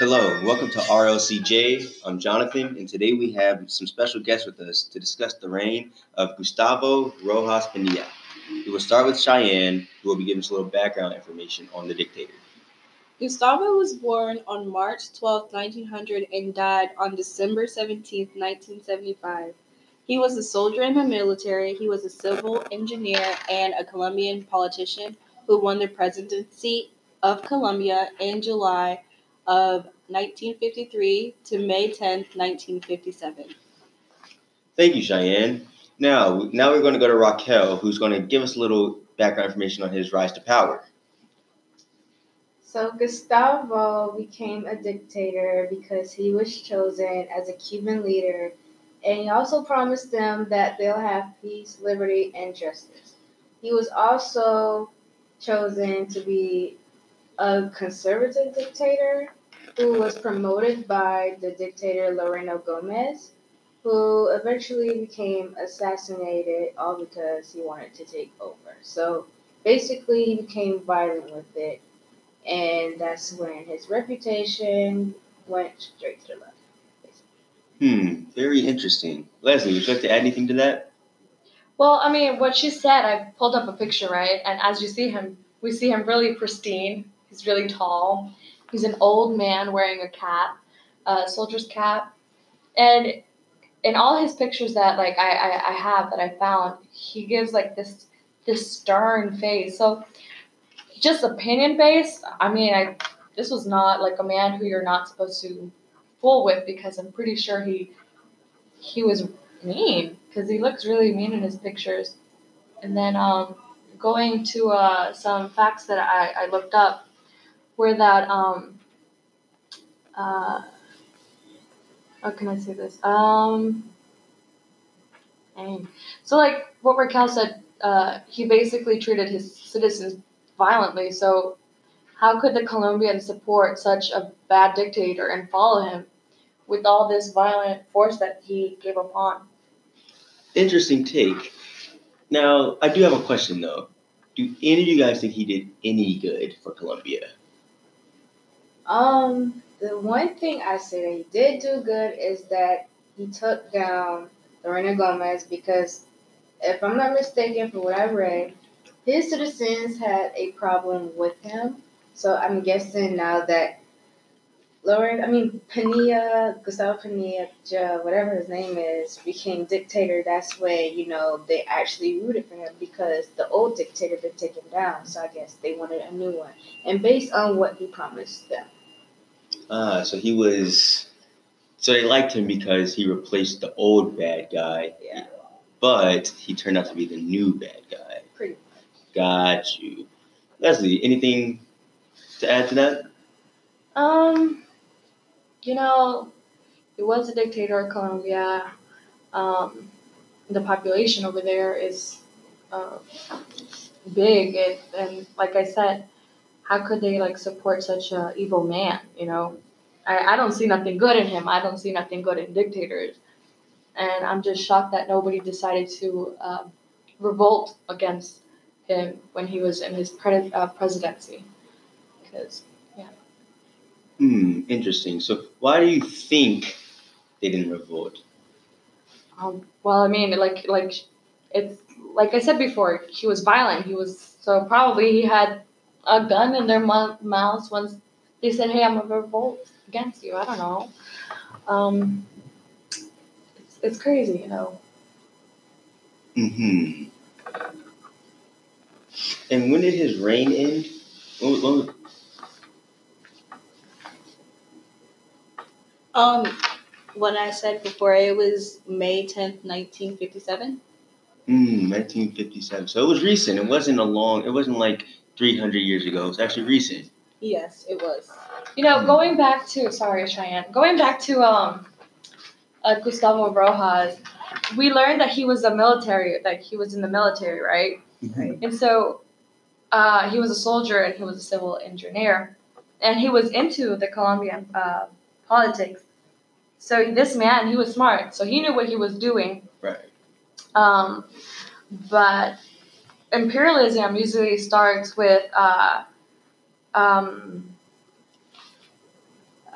Hello, welcome to RLCJ. I'm Jonathan, and today we have some special guests with us to discuss the reign of Gustavo Rojas Pinilla. We will start with Cheyenne, who will be giving us a little background information on the dictator. Gustavo was born on March 12, 1900, and died on December 17, 1975. He was a soldier in the military, he was a civil engineer, and a Colombian politician who won the presidency of Colombia in July of 1953 to May 10, 1957. Thank you, Cheyenne. Now, now we're going to go to Raquel, who's going to give us a little background information on his rise to power. So Gustavo became a dictator because he was chosen as a Cuban leader, and he also promised them that they'll have peace, liberty, and justice. He was also chosen to be a conservative dictator who was promoted by the dictator Laureano Gomez, who eventually became assassinated all because he wanted to take over. So basically, he became violent with it, and that's when his reputation went straight to the left. Hmm, very interesting. Leslie, would you like to add anything to that? Well, I mean, what she said, I pulled up a picture, right? And as you see him, we see him really pristine. He's really tall. He's an old man wearing a cap, a soldier's cap, and in all his pictures that like I, I, I have that I found, he gives like this this stern face. So just opinion based, I mean, I this was not like a man who you're not supposed to fool with because I'm pretty sure he he was mean because he looks really mean in his pictures. And then um, going to uh, some facts that I, I looked up were that um, uh, how can I say this? Um, dang. So like what Raquel said, uh, he basically treated his citizens violently. So how could the Colombians support such a bad dictator and follow him with all this violent force that he gave upon? Interesting take. Now, I do have a question though. Do any of you guys think he did any good for Colombia? Um, the one thing I say he did do good is that he took down Lorena Gomez because, if I'm not mistaken, from what I read, his citizens had a problem with him. So I'm guessing now that Lauren, I mean Pinilla, Gustavo Pinilla, whatever his name is, became dictator. That's when you know they actually rooted for him because the old dictator been taken down. So I guess they wanted a new one, and based on what he promised them. Ah, so he was. So they liked him because he replaced the old bad guy. Yeah. But he turned out to be the new bad guy. Pretty much. Got you. Leslie, anything to add to that? Um, you know, he was a dictator of Colombia. Um, the population over there is uh, big, and, and like I said, how could they like support such a evil man? You know, I, I don't see nothing good in him. I don't see nothing good in dictators, and I'm just shocked that nobody decided to uh, revolt against him when he was in his pre- uh, presidency. Because yeah. Hmm, interesting. So why do you think they didn't revolt? Um, well, I mean, like like it's like I said before, he was violent. He was so probably he had a gun in their mouths once they said, "Hey, I'm a revolt against you." I don't know. Um, it's, it's crazy, you know. Hmm. And when did his reign end? When, when, Um, what I said before, it was May 10th, 1957. Mm, 1957. So it was recent. It wasn't a long. It wasn't like 300 years ago. It's actually recent. Yes, it was. You know, going back to sorry, Cheyenne. Going back to um, uh, Gustavo Rojas, we learned that he was a military. That he was in the military, right? Right. And so, uh, he was a soldier and he was a civil engineer, and he was into the Colombian uh, politics. So this man, he was smart. So he knew what he was doing. Right. Um, but imperialism usually starts with uh, um,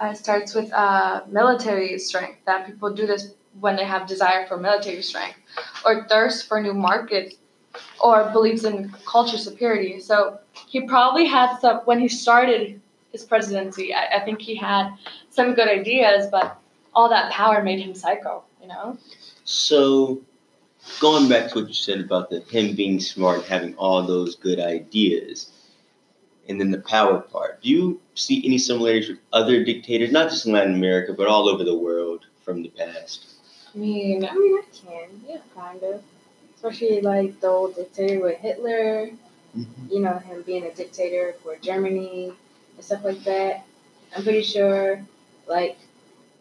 uh, starts with uh, military strength. That people do this when they have desire for military strength, or thirst for new markets, or believes in culture superiority. So he probably had some when he started his presidency. I, I think he had some good ideas, but all that power made him psycho. You know. So, going back to what you said about the him being smart and having all those good ideas, and then the power part, do you see any similarities with other dictators, not just in Latin America, but all over the world from the past? I mean, I mean, I can, yeah, kind of. Especially like the old dictator with Hitler, mm-hmm. you know, him being a dictator for Germany and stuff like that. I'm pretty sure, like,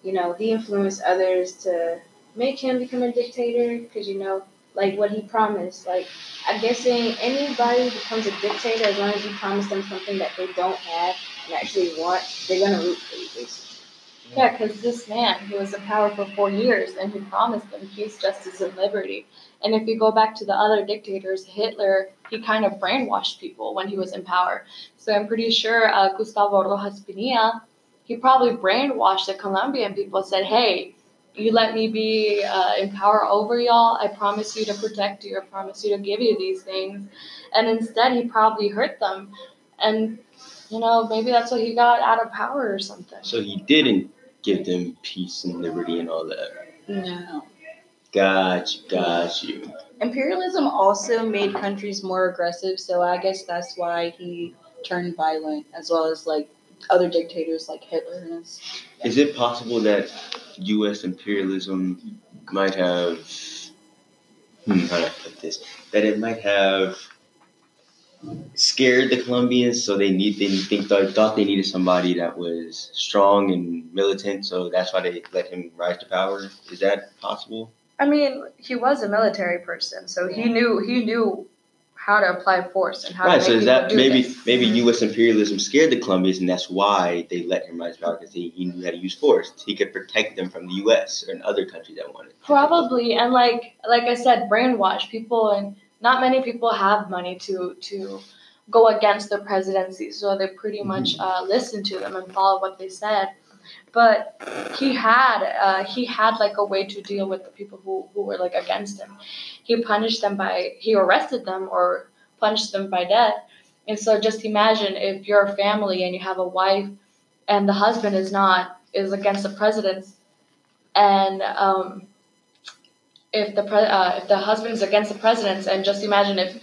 you know, he influenced others to make him become a dictator because, you know, like what he promised. Like, I'm guessing anybody becomes a dictator as long as you promise them something that they don't have and actually want, they're going to root for you, basically. Yeah, because this man, he was in power for four years and he promised them peace, justice, and liberty. And if you go back to the other dictators, Hitler, he kind of brainwashed people when he was in power. So I'm pretty sure uh, Gustavo Rojas Pinilla, he probably brainwashed the Colombian people, said, hey, you let me be uh, in power over y'all. I promise you to protect you. I promise you to give you these things. And instead, he probably hurt them. And, you know, maybe that's what he got out of power or something. So he didn't give them peace and liberty and all that. No. Got you, got you. Imperialism also made countries more aggressive, so I guess that's why he turned violent, as well as like other dictators like Hitler and us. Is it possible that U.S. imperialism might have, hmm, how do I put this? That it might have scared the Colombians, so they need they think they thought they needed somebody that was strong and militant, so that's why they let him rise to power. Is that possible? I mean, he was a military person, so he knew he knew how to apply force and how to Right. to So is people that do maybe this. maybe U.S. imperialism scared the Colombians, and that's why they let him rise to power because he, he knew how to use force. He could protect them from the U.S. and other countries that wanted. Probably, and like like I said, brainwash people, and not many people have money to to go against the presidency, so they pretty much uh, listen to them and follow what they said. But he had uh, he had like a way to deal with the people who, who were like against him. He punished them by he arrested them or punished them by death. And so just imagine if you're a family and you have a wife and the husband is not is against the president and um, if the pre- uh, if the husband is against the president, and just imagine if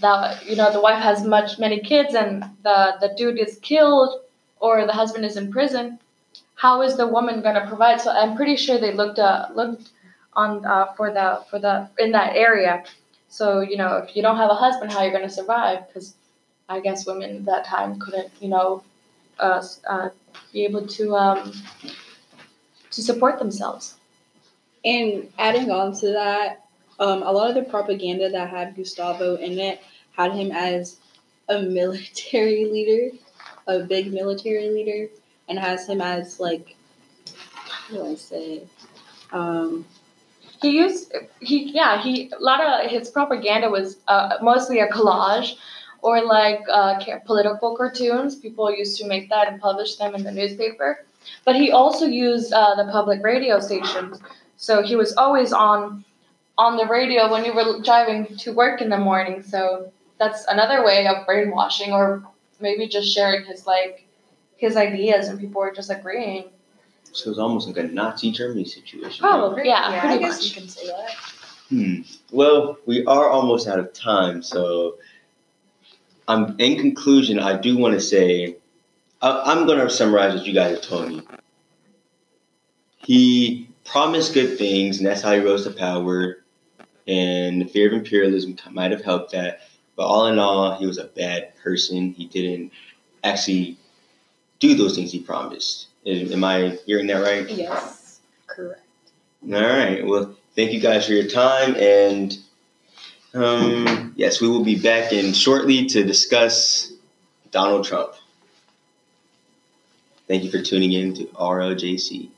the you know the wife has much many kids and the the dude is killed or the husband is in prison, how is the woman gonna provide? So I'm pretty sure they looked uh, looked on uh, for the for the in that area. So you know if you don't have a husband, how are you're gonna survive? Because I guess women at that time couldn't you know uh, uh, be able to um, to support themselves. And adding on to that, um, a lot of the propaganda that had Gustavo in it had him as a military leader, a big military leader, and has him as like, how do I say? Um, He used he yeah he a lot of his propaganda was uh, mostly a collage or like uh, political cartoons. People used to make that and publish them in the newspaper. But he also used uh, the public radio stations. So he was always on on the radio when you were driving to work in the morning. So that's another way of brainwashing or maybe just sharing his like his ideas and people were just agreeing. So was almost like a Nazi Germany situation. Probably, yeah, I pretty guess much. you can say that. Hmm. Well, we are almost out of time, so um, in conclusion, I do want to say I, I'm going to summarize what you guys have told me. He promised good things, and that's how he rose to power. And the fear of imperialism might have helped that, but all in all, he was a bad person. He didn't actually do those things he promised. Am I hearing that right? Yes, correct. All right. Well, thank you guys for your time, and um, yes, we will be back in shortly to discuss Donald Trump. Thank you for tuning in to RLJC.